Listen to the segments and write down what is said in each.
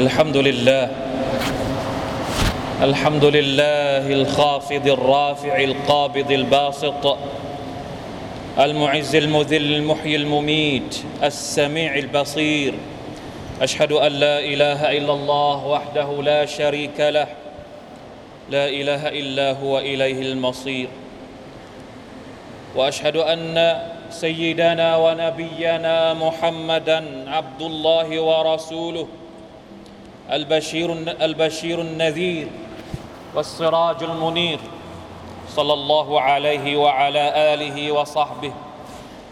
الحمد لله. الحمد لله الخافض الرافع القابض الباسط. المعز المذل المحيي المميت. السميع البصير. أشهد أن لا إله إلا الله وحده لا شريك له. لا إله إلا هو إليه المصير. وأشهد أن سيدنا ونبينا محمدا عبد الله ورسوله. البشير البشير النذير والسراج المنير صلى الله عليه وعلى آله وصحبه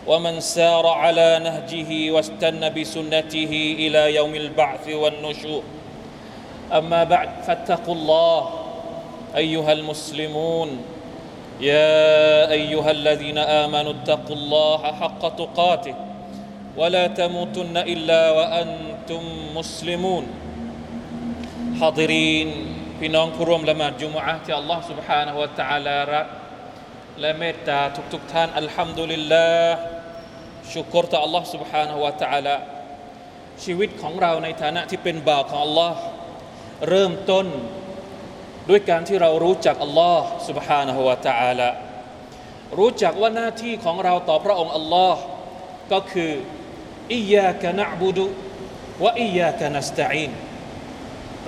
ومن سار على نهجه واستنى بسنته إلى يوم البعث والنشور. أما بعد فاتقوا الله أيها المسلمون. يا أيها الذين آمنوا اتقوا الله حق تقاته ولا تموتن إلا وأنتم مسلمون. حاضرين พี่น้องผู้ร่วมละหมาดจุมอะห์ที่อัลลอฮ์ سبحانه และ تعالى รักและเมตตาทุกๆท่านอัลฮัมดุลิลลาห์ชุกรต่อ Allah سبحانه และ تعالى ชีวิตของเราในฐานะที่เป็นบ่าวของ Allah เริ่มต้น ด้วยการที่เรารู้จักอัลลอฮ์ سبحانه และ تعالى รู้จักว่าหน้าที่ของเราต่อพระองค์อัลลอฮ์ก็คืออิยากะนะบุดุวะอิยากะนัสตะอีน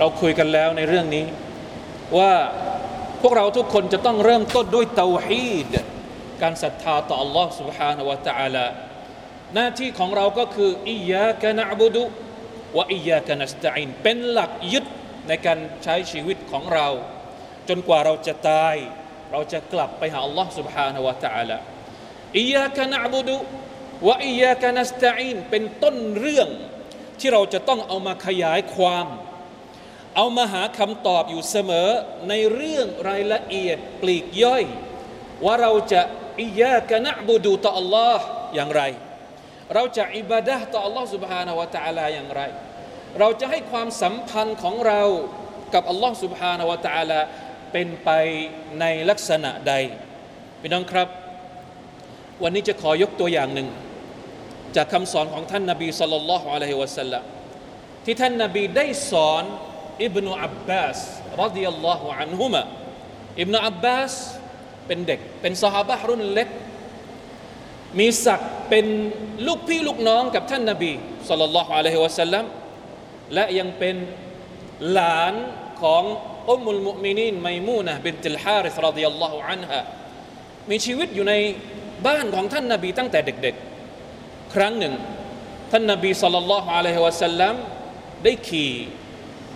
เราคุยกันแล้วในเรื่องนี้ ว่าพวกเราทุกคนจะต้องเริ่มต้นด้วยเตาฮีดการศรัทธาต่อ Allah سبحانه และ تعالى หน้าที่ของเราก็คืออิยากะนะบุดุวะอิยากะนัสตะอีนเป็นหลักยึดในการใช้ชีวิตของเรา จนกว่าเราจะตาย เราจะกลับไปหา Allah سبحانه และ تعالى อิยากะนะบุดุวะอิยากะนัสตะอีนเป็นต้นเรื่องที่เราจะต้องเอามาขยายความ เอามาหาคำตอบอยู่เสมอในเรื่องรายละเอียดปลีกย่อย ว่าเราจะอิยากะนะบุดูต่อ Allah อย่างไร เราจะอิบาดะต่อ Allah سبحانه และ تعالى อย่างไร เราจะให้ความสัมพันธ์ของเรากับ Allah سبحانه และ تعالى เป็นไปในลักษณะใดพี่น้องครับ วันนี้จะขอยกตัวอย่างหนึ่ง จากคำสอนของท่านนาบีสุลต่านละฮ์อะลัยฮิวะสัลลัมที่ท่านนาบีได้สอน อิบนุอับบาสรดิยัลลอฮุอันฮุมะอิบนุอับบาสเป็นเด็ก เป็นสหาบะรุ่นเล็ก มีศักดิ์เป็นลูกพี่ลูกน้องกับท่านนาบีสุลต่านละฮ์อะลัยฮิวะสัลลัมและยังเป็นหลานของอุมุลมุมินีนไมมูนะบินติลฮาริสรดิยัลลอฮุอันฮะมีชีวิตอยู่ในบ้านของท่านนาบีตั้งแต่เด็กๆ ครั้งหนึ่ง ท่านนาบีสุลต่านละฮ์อะลัยฮิวะสัลลัมได้ขี่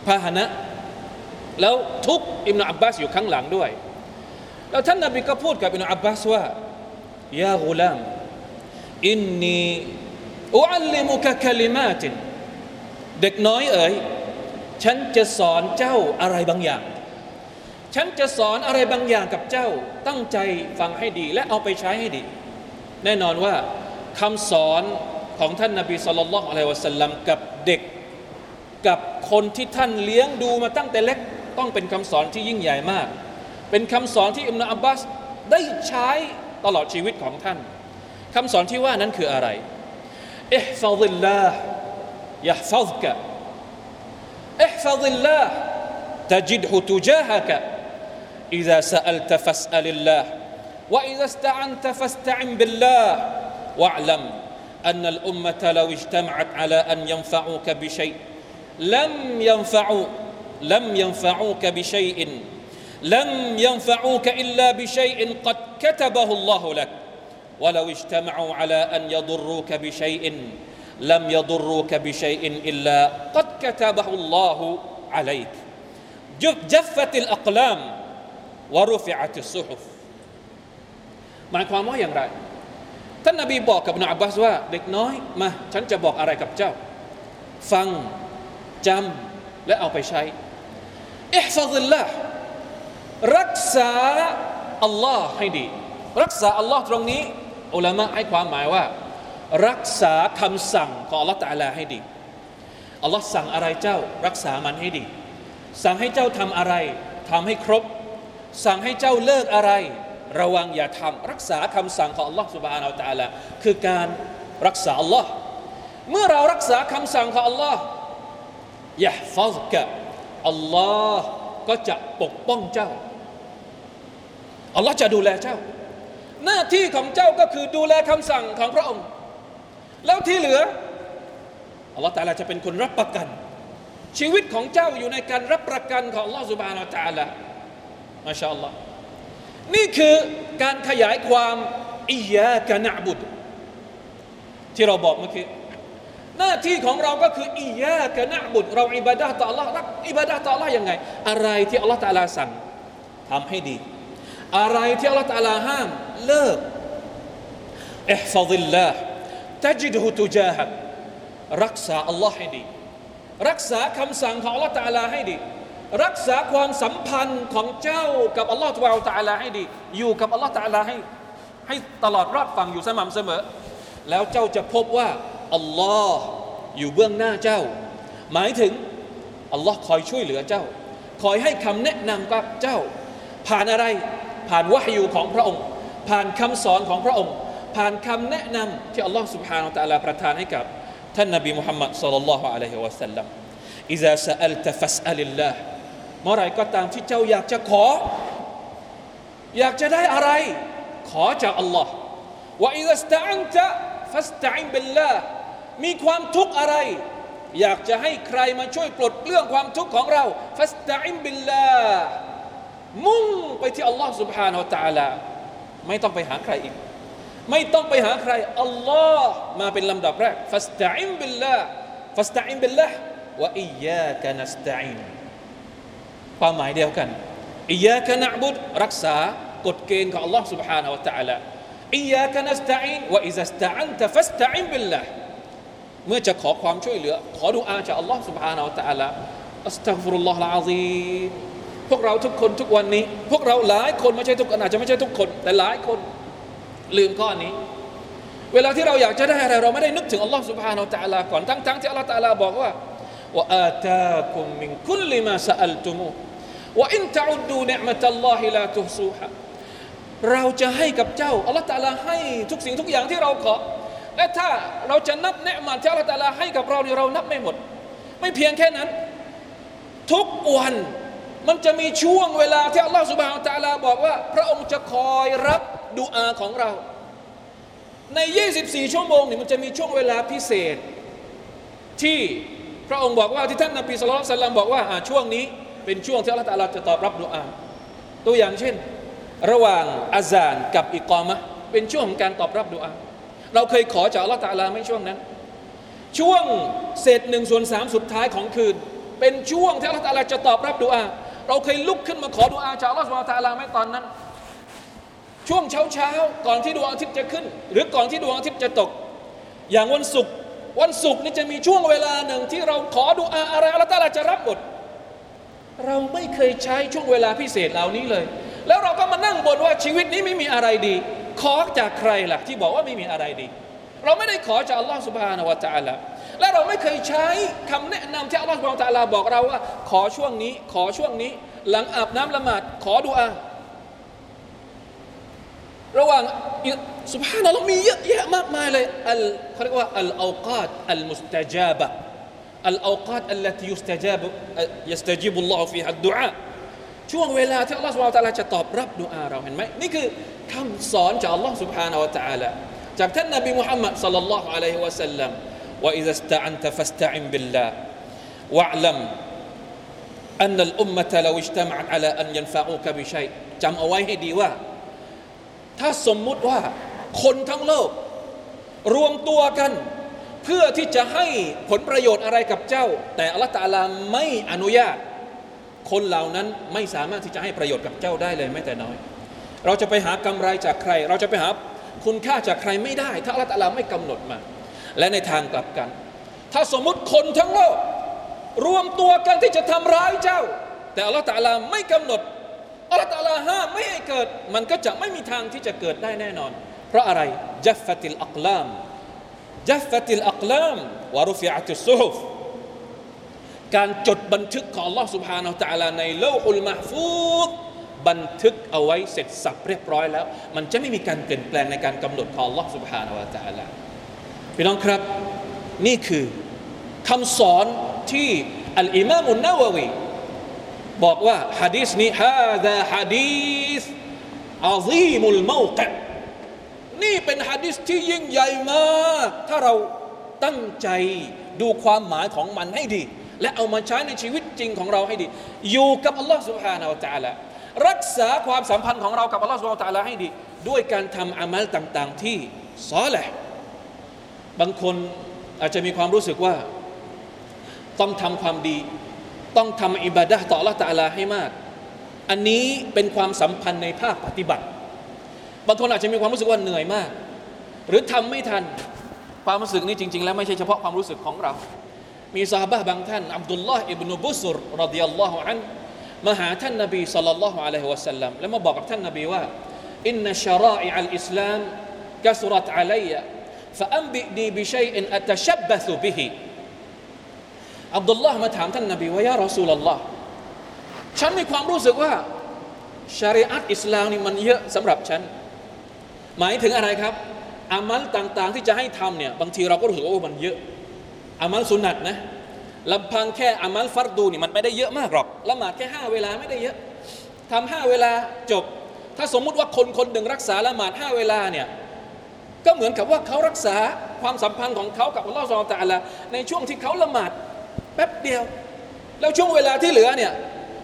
พาหนะ แล้วทุกอิบนาอับบาสอยู่ข้างหลังด้วย แล้วท่านนาบีก็พูดกับอิบนาอับบาสว่ายากุลามอินนีอุอัลลิมุกะคลิมาตินเด็กน้อยเอ๋ยฉันจะสอนเจ้าอะไรบางอย่าง ฉันจะสอนอะไรบางอย่างกับเจ้า ตั้งใจฟังให้ดี และเอาไปใช้ให้ดี แน่นอนว่าคำสอนของท่านนาบีสุลต่านละฮ์อะลัยวะสัลลัมกับเด็ก กับคนที่ท่านเลี้ยงดูมาตั้งแต่เล็ก ต้องเป็นคำสอนที่ยิ่งใหญ่มาก เป็นคำสอนที่อิมนาอับบาสได้ใช้ตลอดชีวิตของท่านคำสอนที่ว่านั้นคืออะไรอิฮฟาซิลลาห์ยะฮฟาซกะอิฮฟาซิลลาห์ تجده تجاهك إذا سألت فاسأل الله وإذا استعنت فاستعن بالله واعلم أن الأمة لو اجتمعت على أن ينفعوك بشيء لم ينفعوا لم ينفعوك بشيء لم ينفعوك إلا بشيء قد كتبه الله لك ولو اجتمعوا على أن يضروك بشيء لم يضروك بشيء إلا قد كتبه الله عليك جفت الأقلام ورفعت الصحف หมายความว่าอย่างไร ท่านนาบีบอกกับนอับบาสว่า เด็กน้อยมาฉันจะบอกอะไรกับเจ้า ฟัง จำและเอาไปใช้อิฮฟาซิลละรักษาอัลลอฮ์ให้ดี รักษาอัลลอฮ์ตรงนี้อุลามะให้ความหมายว่า รักษาคำสั่งของอัลลอฮ์ตาลาให้ดีอัลลอฮ์สั่งอะไรเจ้า รักษามันให้ดี สั่งให้เจ้าทำอะไรทำให้ครบ สั่งให้เจ้าเลิกอะไร ระวังอย่าทำรักษาคำสั่งของอัลลอฮ์สุบานาอัลตะลาคือการรักษาอัลลอฮ์เมื่อเรารักษาคำสั่งของอัลลอฮ์ ยะฟัซกะอัลลอฮ์ก็จะปกป้องเจ้า อัลลอฮ์จะดูแลเจ้า หน้าที่ของเจ้าก็คือดูแลคำสั่งของพระองค์ แล้วที่เหลืออัลลอฮ์ตาลาจะเป็นคนรับประกัน ชีวิตของเจ้าอยู่ในการรับประกันของอัลลอฮ์สุบานาตาลามาชาอัลลอฮ์นี่คือการขยายความإياك نعبدที่เราบอกเมื่อกี้ หน้าที่ของเราก็คือإياك نعبدเราอิบาดะต่อ Allah รักอิบาดะต่อ Allah ยังไง อะไรที่อัลลอฮ์ตาลาสั่งทำให้ดี อะไรที่อัลลอฮ์ตาลาห้ามเลิกاحفظ الله تجده تجاهكรักษาอัลลอฮ์ให้ดี รักษาคำสั่งของอัลลอฮ์ตาลาให้ดี รักษาความสัมพันธ์ของเจ้ากับอัลลอฮ์ตาลาให้ดี อยู่กับอัลลอฮ์ตาลาให้ให้ตลอดรอดฟังอยู่สม่ำเสมอ แล้วเจ้าจะพบว่า อัลลอฮ์อยู่เบื้องหน้าเจ้า หมายถึงอัลลอฮ์คอยช่วยเหลือเจ้า คอยให้คำแนะนำกับเจ้า ผ่านอะไร ผ่านวะฮยูของพระองค์ ผ่านคำสอนของพระองค์ ผ่านคำแนะนำที่อัลลอฮ์ سبحانه และ تعالى ประทานให้กับ ท่านนบีมุฮัมมัดสัลลัลลอฮุอะลัยฮิวะสัลลัมอิซาสอัลตฟัสอัลิลลาห์เมื่อไรก็ตามที่เจ้าอยากจะขอ อยากจะได้อะไร ขอจากอัลลอฮ์ว่าอิซ าสตะอันตะฟัสตะอินบิลลาห์มีความทุกข์อะไร อยากจะให้ใครมาช่วยปลดเรื่องความทุกข์ของเราฟัสตะอินบิลลาห์มุ่งไปที่อัลลอฮ์ سبحانه และ تعالى ไม่ต้องไปหาใครอีก ไม่ต้องไปหาใคร อัลลอฮ์มาเป็นลำดับแรกฟัสตะอินบิลลาห์ฟัสตะอินบิลลาห์วะอียากะนัสตะอินความหมายเดียวกันอียากะนะบุดรักษากฎเกณฑ์ของอัลลอฮ์ سبحانه และ تعالى อียากะนัสตะอินวะอิซาสตะอันตะฟัสตะอินบิลลาห์ เมื่อจะขอความช่วยเหลือ ขอดุอาจากอัลลอฮ์ سبحانه และ تعالى อัสตัฆฟิรุลลอฮ์ละอาซีมพวกเราทุกคนทุกวันนี้ พวกเราหลายคนไม่ใช่ทุกคนอาจจะไม่ใช่ทุกคน แต่หลายคน ลืมข้อนี้ เวลาที่เราอยากจะได้อะไรเราไม่ได้นึกถึงอัลลอฮ์ سبحانه และ تعالى ก่อนทั้งทั้งที่อัลลอฮ์ تعالى บอกว่าว่าอาตาคุมมินคุลมาสอัลตุมูว่าอินตะอุดดูเนมตัลลอฮิลาตุฮซูฮะเราจะให้กับเจ้าอัลลอฮ์ تعالى ให้ทุกสิ่งทุกอย่างที่เราขอ และถ้าเราจะนับเนืมาที่อัลลอฮฺตาลาให้กับเราเนี่ยเรานับไม่หมด ไม่เพียงแค่นั้น ทุกวันมันจะมีช่วงเวลาที่อัลลอฮฺสุบฮานตาลาบอกว่า พระองค์จะคอยรับดูอาของเรา ใน 24 ชั่วโมงนี่มันจะมีช่วงเวลาพิเศษ ที่พระองค์บอกว่าที่ท่านนบีสุลต่านบอกว่าช่วงนี้เป็นช่วงที่อัลลอฮฺตาลาจะตอบรับดูอา ตัวอย่างเช่น ระหว่างอาซานกับอิกอมะเป็นช่วงของการตอบรับดูอา เราเคยขอจากอัลลอฮฺตะอาลาไม่ช่วงนั้น ช่วงเศษหนึ่งส่วนสามสุดท้ายของคืน เป็นช่วงที่อัลลอฮฺตะอาลาจะตอบรับดุอา เราเคยลุกขึ้นมาขอดุอาจากอัลลอฮฺตะอาลาไหมตอนนั้น ช่วงเช้าเช้าก่อนที่ดวงอาทิตย์จะขึ้น หรือก่อนที่ดวงอาทิตย์จะตก อย่างวันศุกร์วันศุกร์นี่จะมีช่วงเวลาหนึ่งที่เราขอดุอาอะไรอัลลอฮฺจะรับหมดเราไม่เคยใช้ช่วงเวลาพิเศษเหล่านี้เลย แล้วเราก็มานั่งบ่นว่าชีวิตนี้ไม่มีอะไรดี ขอจากใครล่ะที่บอกว่าไม่มีอะไรดี เราไม่ได้ขอจากอัลลอฮ์สุบฮานะวะตาละและเราไม่เคยใช้คำแนะนำที่อัลลอฮ์สุบฮานาวะตาลาบอกเราว่า ขอช่วงนี้ ขอช่วงนี้ หลังอาบน้ำละหมาดขอดุอาระหว่างสุบฮานะเรามีเยอะแยะมากมายเลยอัลเขาเรียกว่าอัลอาอกาตอัลมุสตจาบะอัลอาอกาตอัลที่ยุสตจาบยุสตจิบุลลอฮฺฟีฮัดดุอา ช่วงเวลาที่อัลลอฮ์สุบฮานะตะอาลาจะตอบรับดุอาเราเห็นไหมนี่คือคำสอนจากอัลลอฮ์สุบฮานะวะตะอาลาจากท่านนบีมุฮัมมัดสัลลัลลอฮุอะลัยฮิวะสัลลัมว่าอิซาสตะอันตะฟัสตะอินบิลลาห์วะลัม أن الأمة لو اجتمعت على أن ينفعوك بشيء จำเอาไว้ให้ดีว่า ถ้าสมมุติว่าคนทั้งโลก รวมตัวกัน เพื่อที่จะให้ผลประโยชน์อะไรกับเจ้า แต่อัลลอฮฺตาลาไม่อนุญาต คนเหล่านั้นไม่สามารถที่จะให้ประโยชน์กับเจ้าได้เลยแม้แต่น้อย เราจะไปหากำไรจากใคร เราจะไปหาคุณค่าจากใครไม่ได้ ถ้าอัลลอฮฺตาลาไม่กำหนดมา และในทางกลับกัน ถ้าสมมุติคนทั้งโลก รวมตัวกันที่จะทำร้ายเจ้า แต่อัลลอฮฺตาลาไม่กำหนดอัลลอฮฺตะลาห้ามไม่ให้เกิด มันก็จะไม่มีทางที่จะเกิดได้แน่นอน เพราะอะไรจัฟฟติลอักลามจัฟฟติลอักลามวารุฟิอัติสุฮุฟ การจดบันทึกของ Allah سبحانه และ تعالى ในโลกุลมาฟูดบันทึกเอาไว้เสร็จสับเรียบร้อยแล้ว มันจะไม่มีการเปลี่ยนแปลงในการกำหนดของ Allah سبحانه และ تعالى พี่น้องครับ นี่คือคำสอนที่ อัลอิมามุนนาววีบอกว่าฮะดีษนี้ฮาดาฮะดีษอาซีมุลมาตะนี่เป็นฮะดีษที่ยิ่งใหญ่มาก ถ้าเราตั้งใจดูความหมายของมันให้ดี และเอามาใช้ในชีวิตจริงของเราให้ดี อยู่กับอัลลอฮ์สุบฮานาวตาละรักษาความสัมพันธ์ของเรากับอัลลอฮ์สุบฮานาวตาละให้ดี ด้วยการทำอามัลต่าง ๆ ที่ซอแหละบางคนอาจจะมีความรู้สึกว่า ต้องทำความดี ต้องทำอิบาดะต่อละตาลาให้มาก อันนี้เป็นความสัมพันธ์ในภาคปฏิบัติ บางคนอาจจะมีความรู้สึกว่าเหนื่อยมาก หรือทำไม่ทันความรู้สึกนี้จริง ๆ แล้วไม่ใช่เฉพาะความรู้สึกของเรา มีซาบะบางท่านอับดุลลอฮ์อิบนุบุซุรรดิยัลลอฮุอันมาหาท่านนบีสัลลัลลอฮุอะลัยฮิวะสัลลัมแล้วมาบอกกับท่านนบีว่าอินนัชราอิอัลอิสลามกัสรัตอะลัยฟะอัมบิดีบิชัยอินอัตชับบะซุบิฮิอับดุลลอฮ์มาถามท่านนบีว่ายารอสูลลอฮ์ฉันมีความรู้สึกว่าชริอัตอิสลามนี่มันเยอะสำหรับฉัน อามัลสุนัตนะลำพังแค่อามัลฟัรดูนี่มันไม่ได้เยอะมากหรอกละหมาดแค่ห้าเวลาไม่ได้เยอะทำห้าเวลาจบ ถ้าสมมุติว่าคนคนหนึ่งรักษาละหมาดห้าเวลาเนี่ยก็เหมือนกับว่าเขารักษาความสัมพันธ์ของเขากับอัลลอฮฺสุลตาละในช่วงที่เขาละหมาดแป๊บเดียว แล้วช่วงเวลาที่เหลือเนี่ย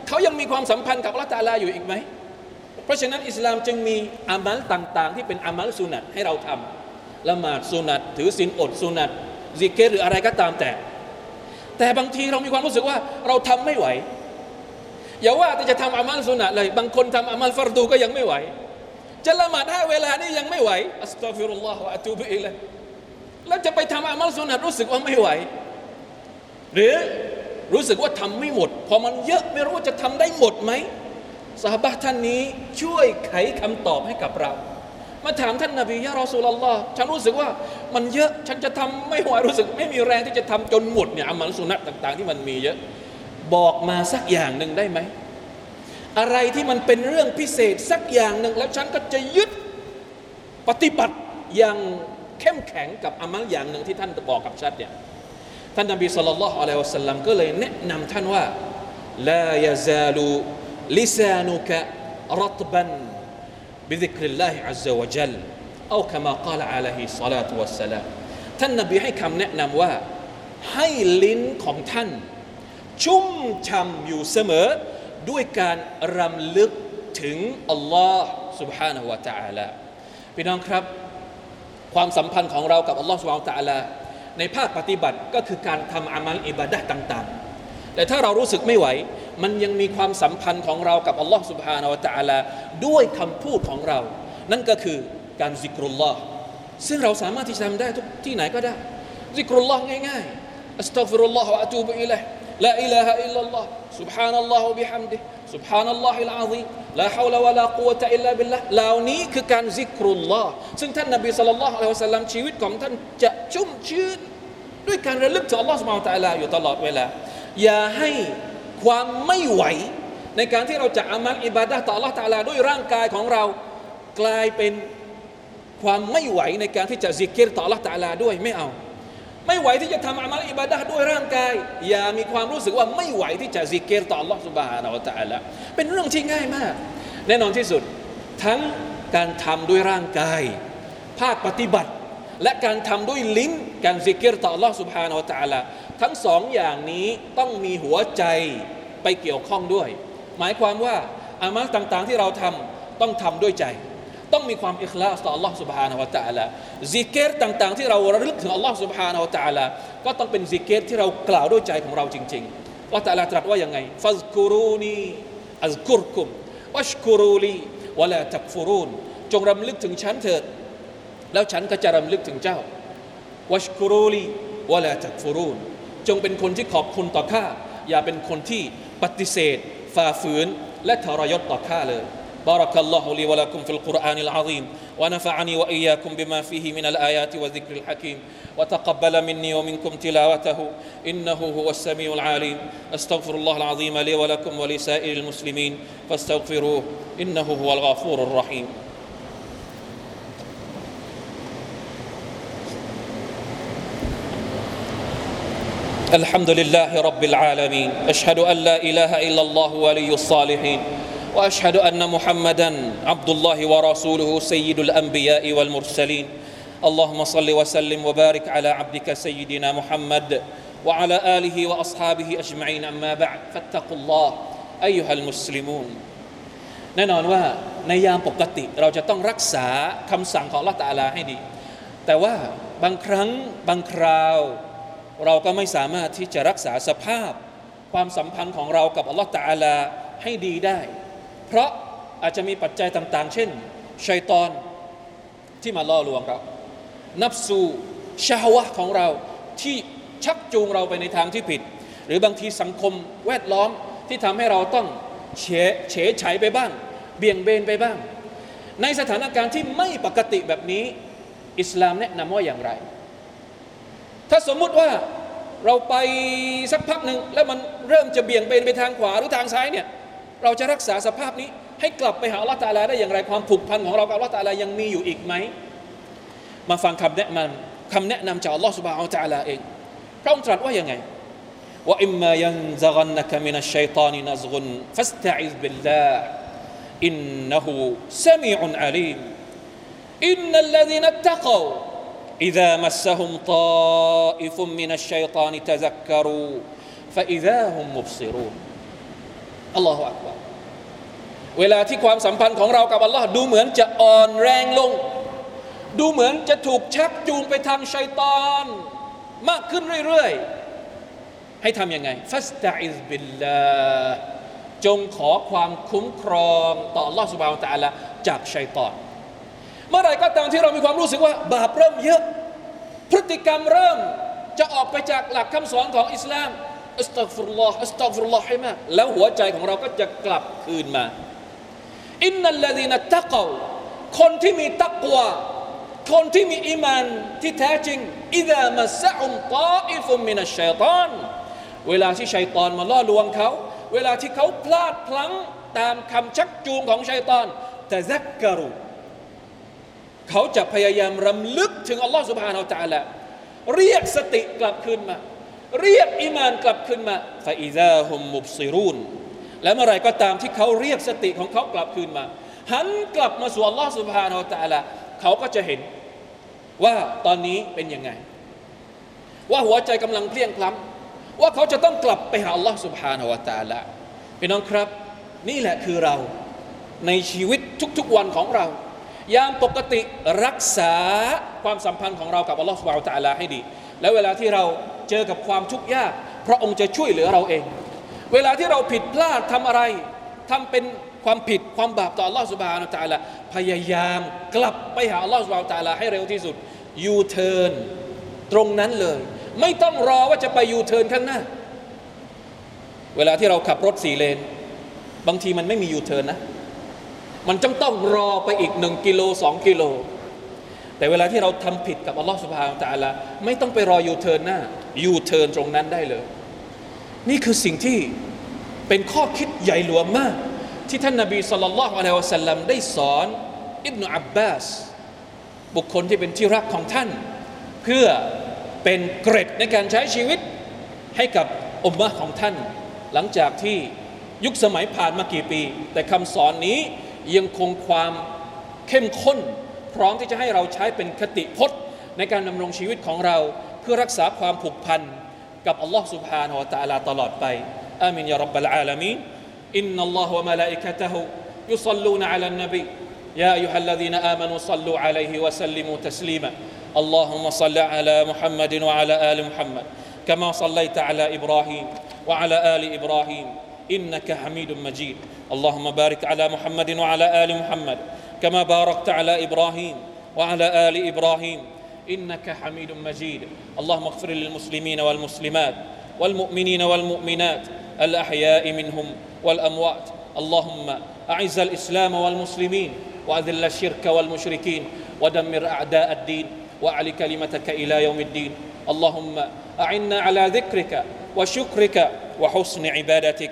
เขายังมีความสัมพันธ์กับอัลลอฮฺตาลาอยู่อีกไหมเพราะฉะนั้นอิสลามจึงมีอามัลต่างๆ ที่เป็นอามัลสุนัตให้เราทำละหมาดสุนัตถือศีลอดสุนัต ซิกเกตหรืออะไรก็ตามแต่ แต่บางทีเรามีความรู้สึกว่าเราทำไม่ไหว อย่าว่าแต่จะทำอามัลสุนัตเลย บางคนทำอามัลฟารดูก็ยังไม่ไหว จะละหมาดห้าเวลานี่ยังไม่ไหวอัสตัฟิรุลลอฮฺวะอะตูบิอิลัยแล้วจะไปทำอามัลสุนัตรู้สึกว่าไม่ไหว หรือรู้สึกว่าทำไม่หมด พอมันเยอะไม่รู้ว่าจะทำได้หมดไหมสหบะท่านนี้ช่วยไขคำตอบให้กับเรา มาถามท่านนาบียะรอสูลลอฮ์ฉันรู้สึกว่ามันเยอะฉันจะทำไม่ไหวรู้สึก ไม่มีแรงที่จะทำจนหมดเนี่ยอามัลสุนัตต่าง ๆ ที่มันมีเยอะ บอกมาสักอย่างหนึ่งได้ไหม อะไรที่มันเป็นเรื่องพิเศษสักอย่างหนึ่ง แล้วฉันก็จะยึดปฏิบัติอย่างเข้มแข็งกับอามัลอย่างหนึ่งที่ท่านบอกกับฉันเนี่ยท่านนบีสุลต่านอะลัยฮิสัลลัมก็เลยแนะนำท่านว่าลายซาลูลิซานุกะรัตบัน بذكر الله عز وجل أو كما قال عليه الصلاة والسلام ท่านนบีให้คำแนะนำว่า ให้ลิ้นของท่าน ชุ่มช่ำอยู่เสมอ ด้วยการรำลึกถึงอัลลอฮ์ سبحانه และ تعالى พี่น้องครับ ความสัมพันธ์ของเรากับอัลลอฮ์ سبحانه และ تعالى ในภาคปฏิบัติก็คือการทำอามัลอิบาดะต่าง ๆ แต่ถ้าเรารู้สึกไม่ไหว มันยังมีความสัมพันธ์ของเรากับอัลลอฮ์ سبحانه และ تعالى ด้วยคำพูดของเรา นั่นก็คือการซิกรุลลอฮ์ซึ่งเราสามารถที่จะทำได้ทุกที่ไหนก็ได้ซิกรุลลอฮ์ง่ายๆอัสตัฆฟิรุลลอฮ์วะอะตูบุอิลัยลาอิลาฮะอิลลัลลอฮ์ سبحان الله وبحمده سبحان الله العظيم لا حول ولا قوة إلا بالله เหล่านี้คือการซิกรุลลอฮ์ซึ่งท่านนบีสัลลัลลอฮุอะลัยฮิวะสัลลัมชีวิตของท่านจะชุ่มชื้นด้วยการระลึกถึงอัลลอฮ์สุบฮานะฮูวะตะอาลาอยู่ตลอดเวลา อย่าให้ ความไม่ไหว ในการที่เราจะอามัลอิบาดะห์ต่อ Allah ตาลาด้วยร่างกายของเรากลายเป็นความไม่ไหวในการที่จะซิเกรต่อ Allah ตาลาด้วยไม่เอา ไม่ไหวที่จะทำอามัลอิบาดะห์ด้วยร่างกาย อย่ามีความรู้สึกว่าไม่ไหวที่จะซิเกรต่อ Allah سبحانه وتعالىเป็นเรื่องที่ง่ายมาก แน่นอนที่สุดทั้งการทำด้วยร่างกาย ภาคปฏิบัติ และการทำด้วยลิ้นการซิเกรต่อ Allah سبحانه وتعالى ทั้งสองอย่างนี้ต้องมีหัวใจไปเกี่ยวข้องด้วย หมายความว่าอามัลต่างๆที่เราทำต้องทำด้วยใจ ต้องมีความอิคลาสต่อ Allah سبحانه และ تعالى ซิกเกตต่างๆ ที่เราระลึกถึง Allah سبحانه และ تعالى ก็ต้องเป็นซิกเกตที่เรากล่าวด้วยใจของเราจริงๆว่าแต่ละตรัสว่ายังไงฟัซกุรูนีอัซกุรคุมวัชกุรูลีวะลาตักฟุรูนจงรำลึกถึงฉันเถิด แล้วฉันก็จะรำลึกถึงเจ้าวัชกุรูลีวะลาตักฟุรูน จงเป็นคนที่ขอบคุณต่อข้า อย่าเป็นคนที่ปฏิเสธฝ่าฝืน และทรยศต่อข้าเลย بارك الله لي ولكم في القرآن العظيم ونفعني وإياكم بما فيه من الآيات والذكر الحكيم وتقبل مني ومنكم تلاوته إنه هو السميع العليم أستغفر الله العظيم لي ولكم ولسائر المسلمين فاستغفروه إنه هو الغفور الرحيم الحمد لله رب العالمين اشهد ان لا اله الا الله ولي الصالحين واشهد ان محمدا عبد الله ورسوله سيد الانبياء والمرسلين اللهم صل وسلم وبارك على عبدك سيدنا محمد وعلى اله واصحابه اجمعين اما بعد فاتقوا الله ايها المسلمون แน่นอนว่าในยามปกติเราจะต้องรักษาคำสั่งของละตาลาให้ดี แต่ว่าบางครั้งบางคราว เราก็ไม่สามารถที่จะรักษาสภาพ ความสัมพันธ์ของเรากับอัลลอฮฺตาลาให้ดีได้ เพราะอาจจะมีปัจจัยต่าง ๆ เช่นชัยตอนที่มาล่อลวงเรา นับสู่ชาวะของเราที่ชักจูงเราไปในทางที่ผิด หรือบางทีสังคมแวดล้อมที่ทำให้เราต้องเฉเฉยฉไปบ้าง เบี่ยงเบนไปบ้าง ในสถานการณ์ที่ไม่ปกติแบบนี้ อิสลามแนะนำว่าอย่างไร ถ้าสมมุติว่าเราไปสักพักหนึ่งแล้วมันเริ่มจะเบี่ยงเบนไปทางขวาหรือทางซ้ายเนี่ยเราจะรักษาสภาพนี้ให้กลับไปหาอัลลอฮฺตาลาได้อย่างไรความผูกพันของเรากับอัลลอฮฺตาลายังมีอยู่อีกไหมมาฟังคำแนะนำคำแนะนำจากอัลลอฮฺสุบะอัลตาลาเองพระองค์ตรัสว่ายังไงว่าอิมมายันซะกันนักมินัชชัยตานินัซกุนฟัสตะอิซบิลลาห์อินนะฮูซะมีอุนอาลีมอินนัลลดีนัตตะกาว إذا مسهم طائف من الشيطان تذكروا فإذا هم مبصرون الله أكبر เวลาที่ความสัมพันธ์ของเรากับอัลลอฮ์ดูเหมือนจะอ่อนแรงลง ดูเหมือนจะถูกชักจูงไปทางชัยตอนมากขึ้นเรื่อยๆ ให้ทำยังไงฟัสตาอิสบิลลาจงขอความคุ้มครองต่อ Allah سبحانه และ تعالى จากชัยตอน เมื่อไรก็ตามที่เรามีความรู้สึกว่า บาปเริ่มเยอะ พฤติกรรมเริ่มจะออกไปจากหลักคำสอนของอิสลามอัสตัฟุรลลอฮ์อัสตัฟุรลลอฮ์ให้มากแล้วหัวใจของเราก็จะกลับคืนมาอินนัลลดีนัตตะกวคนที่มีตักวาคนที่มีอิมานที่แท้จริงอิดามาสะอุมตาอิฟุมมินัชชัยตอนเวลาที่ชัยตอนมาล่อลวงเขา เวลาที่เขาพลาดพลั้งตามคำชักจูงของชัยตอนแต่ซักกรุ เขาจะพยายามรำลึกถึงอัลลอฮฺสุบฮานาจาละเรียกสติกลับขึ้นมา เรียกอิมานกลับขึ้นมาฟาอิซาฮุมมุบซิรุนและเมื่อไรก็ตามที่เขาเรียกสติของเขากลับขึ้นมา หันกลับมาสู่อัลลอฮฺสุบฮานาอัลลเขาก็จะเห็นว่าตอนนี้เป็นยังไง ว่าหัวใจกำลังเพลียงคล้ำว่าเขาจะต้องกลับไปหาอัลลอฮฺสุบฮานาอัลลพี่น้องครับ นี่แหละคือเราในชีวิตทุกๆวันของเรา ยามปกติรักษาความสัมพันธ์ของเรากับอัลลอฮฺสุบะฮฺตะลาให้ดี แล้วเวลาที่เราเจอกับความทุกข์ยากพระองค์จะช่วยเหลือเราเอง เวลาที่เราผิดพลาดทำอะไรทำเป็นความผิดความบาปต่ออัลลอฮฺسبحانه وتعالىพยายามกลับไปหาอัลลอฮฺسبحانه وتعالىให้เร็วที่สุดยูเทิร์นตรงนั้นเลย ไม่ต้องรอว่าจะไปยูเทิร์นข้างหน้า เวลาที่เราขับรถสี่เลน บางทีมันไม่มียูเทิร์นนะ มันก็ต้องรอไปอีกหนึ่งกิโลสองกิโล แต่เวลาที่เราทำผิดกับอัลลอฮฺسبحانه وتعالىไม่ต้องไปรอยูเทิร์นหน้ายูเทิร์นตรงนั้นได้เลย นี่คือสิ่งที่เป็นข้อคิดใหญ่หลวงมาก ที่ท่านนาบีสุลต่านละฮ์อะลัยวะสัลลัมได้สอนอิบนาอับบาสบุคคลที่เป็นที่รักของท่าน เพื่อเป็นเกร็ดในการใช้ชีวิตให้กับอุมมะของท่าน หลังจากที่ยุคสมัยผ่านมากี่ปี แต่คำสอนนี้ ยังคงความเข้มข้น พร้อมที่จะให้เราใช้เป็นคติพจน์ ในการดำรงชีวิตของเรา เพื่อรักษาความผูกพันกับอัลลอฮ์ سبحانه และ تعالى ตลอดไปอามินยารับบลอาลามีนอินนัลลอฮฺวะมะลาอิกะตะฮุยุศลูนอะลันนบี يا أيها الذين آمنوا صلوا عليه وسلموا تسليما اللهم صل على محمد وعلى آل محمد كما صليت على إبراهيم وعلى آل إبراهيم إنك حميد مجيد. اللهم بارك على محمد وعلى آل محمد كما باركت على إبراهيم وعلى آل إبراهيم. إنك حميد مجيد. اللهم اغفر للمسلمين والمسلمات والمؤمنين والمؤمنات الأحياء منهم والأموات. اللهم أعز الإسلام والمسلمين وأذل الشرك والمشركين ودمر أعداء الدين وأعل كلمتك إلى يوم الدين. اللهم أعنا على ذكرك وشكرك وحسن عبادتك.